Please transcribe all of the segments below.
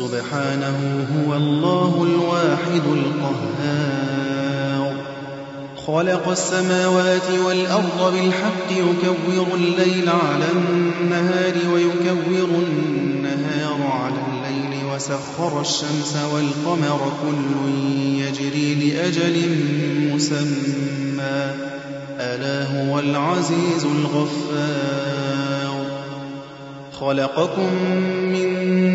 سبحانه هو الله الواحد القهار. خلق السماوات والأرض بالحق يكور الليل على النهار ويكور النهار على الليل وسخر الشمس والقمر كل يجري لأجل مسمى. ألا هو العزيز الغفار. خلقكم من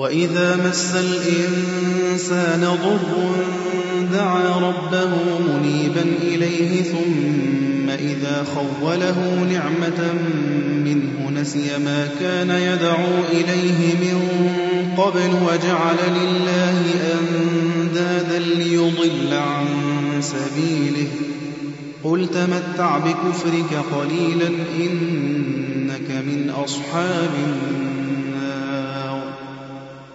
وإذا مس الإنسان ضر دعا ربه منيبا إليه ثم إذا خوله نعمة منه نسي ما كان يدعو إليه من قبل وجعل لله أندادا ليضل عن سبيله قل تمتع بكفرك قليلا إنك من أصحاب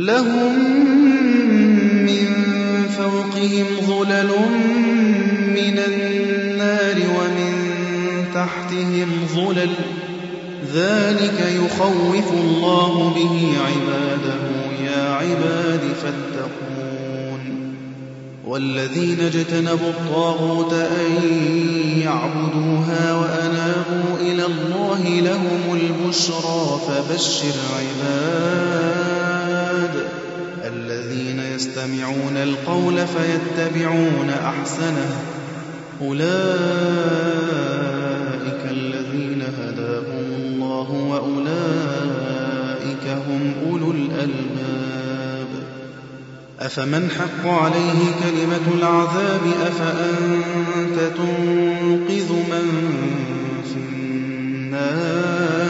لهم من فوقهم ظلل من النار ومن تحتهم ظلل. ذلك يخوف الله به عباده. يا عباد فاتقون. والذين اجتنبوا الطاغوت أن يعبدوها وأنابوا إلى الله لهم البشرى. فبشر عباد الذين يستمعون القول فيتبعون أحسنه. أولئك الذين هداهم الله وأولئك هم أولو الألباب. أفمن حق عليه كلمة العذاب؟ أفأنت تنقذ من في النار؟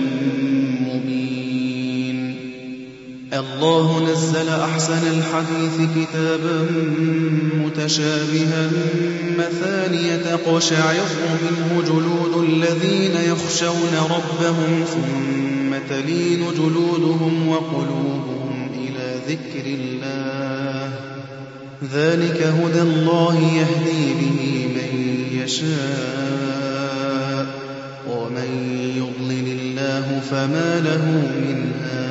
الله نزل أحسن الحديث كتابا متشابها مثانية تقشعر منه جلود الذين يخشون ربهم ثم تلين جلودهم وقلوبهم إلى ذكر الله. ذلك هدى الله يهدي به من يشاء ومن يضلل الله فما له من هاد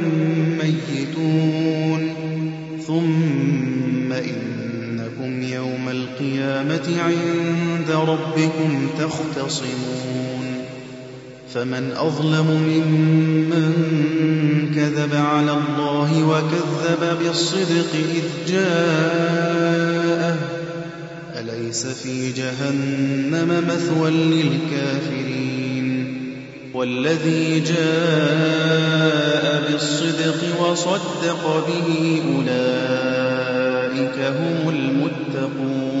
القيامة عند ربكم تختصمون فمن أظلم ممن كذب على الله وكذب بالصدق إذ جاءه أليس في جهنم مثوى للكافرين والذي جاء بالصدق وصدق به أولئك هم المتقون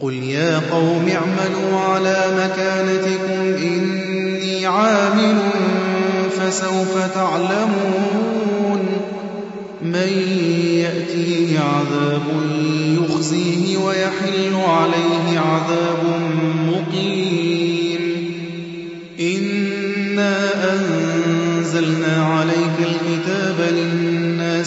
قل يا قوم اعملوا على مكانتكم إني عامل فسوف تعلمون من يأتيه عذاب يخزيه ويحل عليه عذاب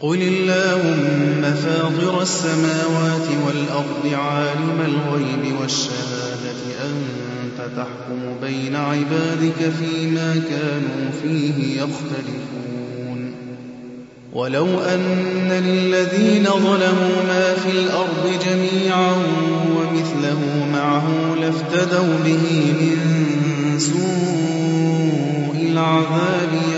قل اللهم فاطر السماوات والأرض عالم الغيب والشهادة أنت تحكم بين عبادك فيما كانوا فيه يختلفون ولو أن للذين ظلموا ما في الأرض جميعا ومثله معه لافتدوا به من سوء العذاب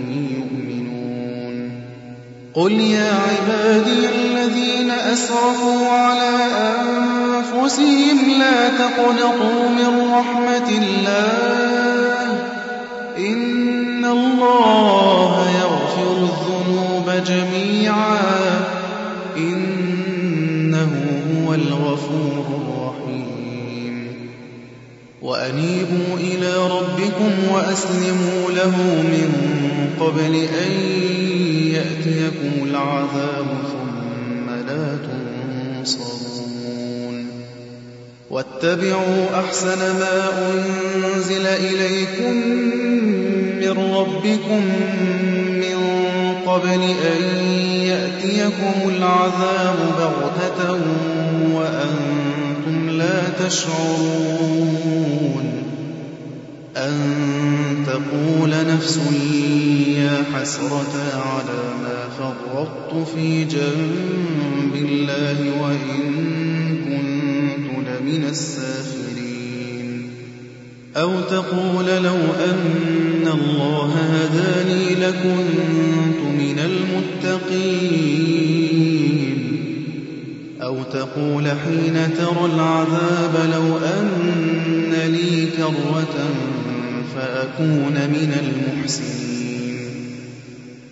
قل يا عبادي الذين أسرفوا على أنفسهم لا تقنطوا من رحمة الله إن الله يغفر الذنوب جميعا إنه هو الغفور الرحيم وأنيبوا إلى ربكم وأسلموا له من قبل أن يأتيكم العذاب ثم لا تنصرون. واتبعوا أحسن ما أنزل إليكم من ربكم من قبل أن يأتيكم العذاب بغتة وأنتم لا تشعرون. أن تقول نفس يا حسرة على ما فرطت في جنب الله وإن كنت لمن السافرين أو تقول لو أن الله هداني لكنت من المتقين أو تقول حين ترى العذاب لو أن لي كرة فأكون من المحسنين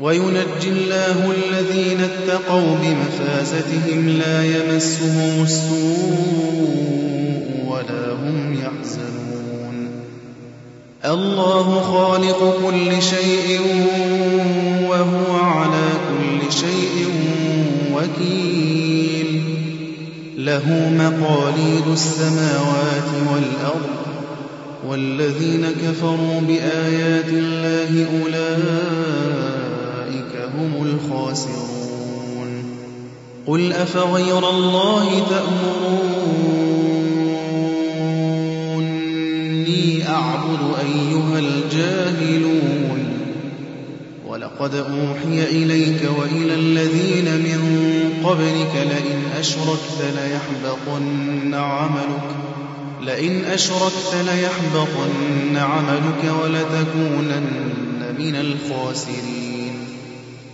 وينجي الله الذين اتقوا بمفازتهم لا يمسهم السوء ولا هم يحزنون. الله خالق كل شيء وهو على كل شيء وكيل. له مقاليد السماوات والأرض والذين كفروا بآيات الله أولئك هم الخاسرون. قل أفغير الله تأمروني أعبد أيها الجاهلون. ولقد أوحي إليك وإلى الذين من قبلك لئن أشركت ليحبطن عملك. لئن أشركت ليحبطن عملك ولتكونن من الخاسرين.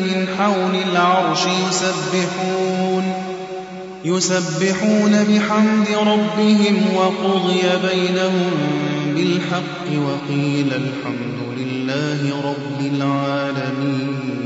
من حول العرش يسبحون يسبحون بحمد ربهم وقضي بينهم بالحق وقيل الحمد لله رب العالمين.